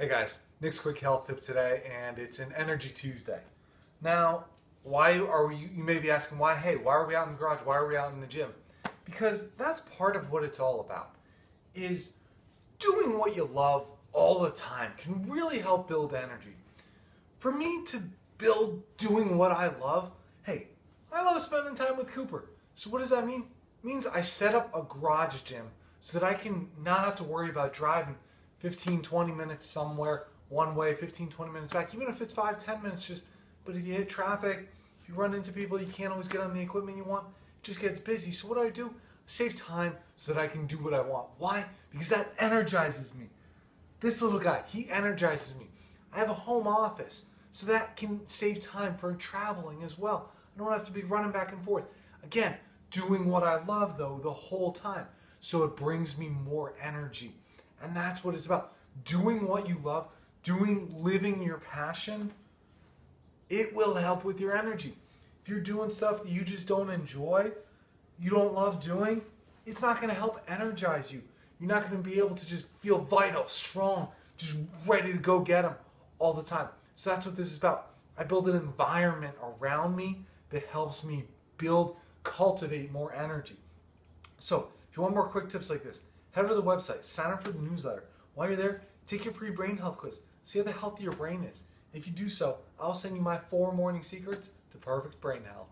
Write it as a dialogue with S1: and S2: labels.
S1: Hey guys, Nick's quick health tip today, and it's an Energy Tuesday. Now, why are we? You may be asking why. Hey, why are we out in the garage? Why are we out in the gym? Because that's part of what it's all about. Is doing what you love all the time can really help build energy. For me to build doing what I love, hey, I love spending time with Cooper. So what does that mean? It means I set up a garage gym so that I can not have to worry about driving 15, 20 minutes somewhere one way, 15, 20 minutes back, even if it's five, 10 minutes just, but if you hit traffic, if you run into people, you can't always get on the equipment you want, it just gets busy. So what do I do? Save time so that I can do what I want. Why? Because that energizes me. This little guy, he energizes me. I have a home office, so that can save time for traveling as well. I don't have to be running back and forth. Again, doing what I love though the whole time. So it brings me more energy. And that's what it's about. Doing what you love, doing, living your passion, it will help with your energy. If you're doing stuff that you just don't enjoy, you don't love doing, it's not going to help energize you. You're not going to be able to just feel vital, strong, just ready to go get them all the time. So that's what this is about. I build an environment around me that helps me build, cultivate more energy. So if you want more quick tips like this, head over to the website, sign up for the newsletter. While you're there, take your free brain health quiz. See how the healthy your brain is. If you do so, I'll send you my four morning secrets to perfect brain health.